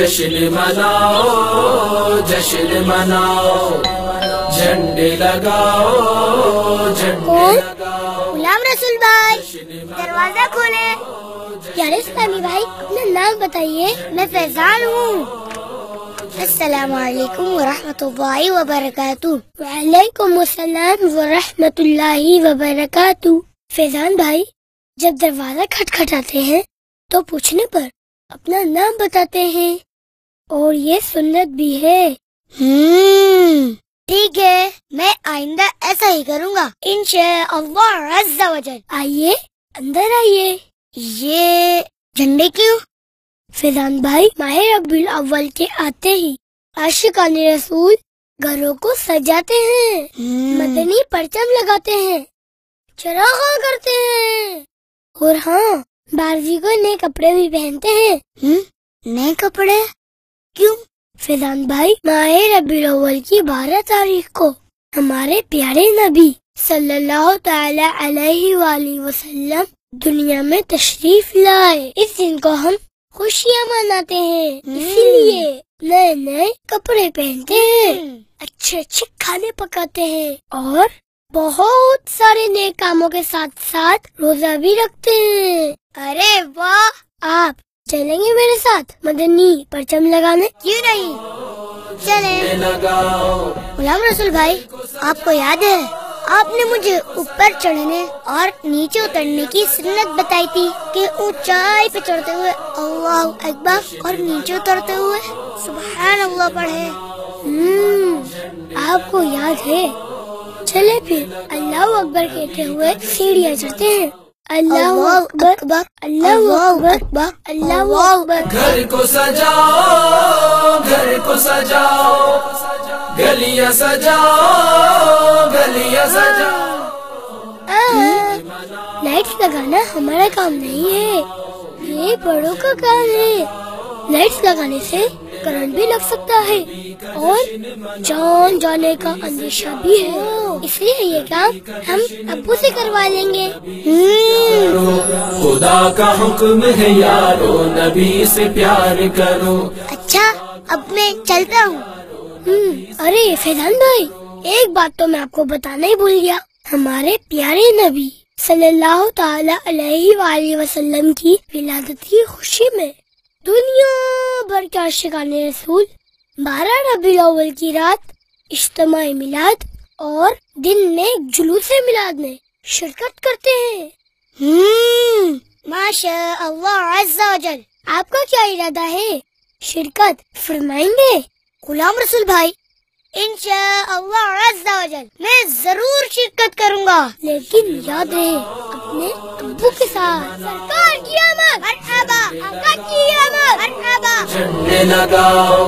جشن مناؤ جشن مناؤ جھنڈے لگاؤ جھنڈے لگاؤ۔ غلام رسول بھائی دروازہ کھولے یار اسلامی بھائی اپنا نام بتائیے میں فیضان ہوں۔ السلام علیکم ورحمۃ اللہ وبرکاتہ۔ وعلیکم السلام ورحمۃ اللہ وبرکاتہ۔ فیضان بھائی جب دروازہ کھٹکھٹاتے ہیں تو پوچھنے پر اپنا نام بتاتے ہیں۔ اور یہ سنت بھی ہے۔ ٹھیک ہے میں آئندہ ایسا ہی کروں گا۔ انشاء اللہ عز و جل۔ آئیے اندر آئیے۔ یہ جھنڈے کیوں؟ فیضان بھائی ماہ ربی الاول کے آتے ہی عاشقان رسول گھروں کو سجاتے ہیں۔ مدنی پرچم لگاتے ہیں۔ چراغ کرتے ہیں۔ اور ہاں بارزی کو نئے کپڑے بھی پہنتے ہیں۔ نئے کپڑے؟ کیوں؟ فیضان بھائی ماہ ربی الاول کی بارہ تاریخ کو۔ ہمارے پیارے نبی صلی اللہ تعالی علیہ وآلہ وسلم دنیا میں تشریف لائے۔ اس دن کو ہم خوشیاں مناتے ہیں۔ اسی لیے نئے نئے کپڑے پہنتے ہیں۔ اچھے اچھے کھانے پکاتے ہیں اور بہت سارے نئے کاموں کے ساتھ ساتھ روزہ بھی رکھتے ہیں۔ ارے واہ! آپ چلیں گے میرے ساتھ؟ مدنی پرچم لگانے؟ کیوں نہیں؟ چلیں۔ غلام رسول بھائی، آپ کو یاد ہے، آپ نے مجھے اوپر چڑھنے اور نیچے اترنے کی سنت بتائی تھی کہ اونچائی پہ چڑھتے ہوئے اللہ اکبر اور نیچے اترتے ہوئے۔ سبحان اللہ پڑھے آپ کو یاد ہے۔ چلے پھر، اللہ اکبر کہتے ہوئے سیڑھیاں چڑھتے ہیں۔ اللہ اکبر اللہ اکبر اللہ اکبر گھر کو سجاؤ گھر کو سجاؤ گلیاں سجاؤ گلیاں سجاؤ لائٹس لگانا ہمارا کام نہیں ہے یہ بڑوں کا کام ہے لائٹس لگانے سے کرنٹ بھی لگ سکتا ہے اور جان جانے کا اندیشہ بھی ہے اس لیے یہ کام ہم ابو سے کروا لیں گے ہم، خدا کا حکم ہے یارو، نبی سے پیار کرو۔ اچھا اب میں چلتا ہوں۔ ارے فیضان بھائی، ایک بات تو میں آپ کو بتانا ہی بھول گیا۔ ہمارے پیارے نبی صلی اللہ تعالی علیہ وآلہ وسلم کی ولادت کی خوشی میں دنیا بھر کے عاشقان رسول، بارہ ربیع الاول کی رات اجتماعی میلاد اور دن میں جلوس میلاد میں شرکت کرتے ہیں۔ ماشاء اللہ عز و جل آپ کا کیا ارادہ ہے شرکت فرمائیں گے غلام رسول بھائی انشاء اللہ عز و جل میں ضرور شرکت کروں گا لیکن یاد رہے اپنے ابو کے ساتھ سرکار کی آمد مرحبا آقا کی آمد مرحبا جھنڈے لگاؤ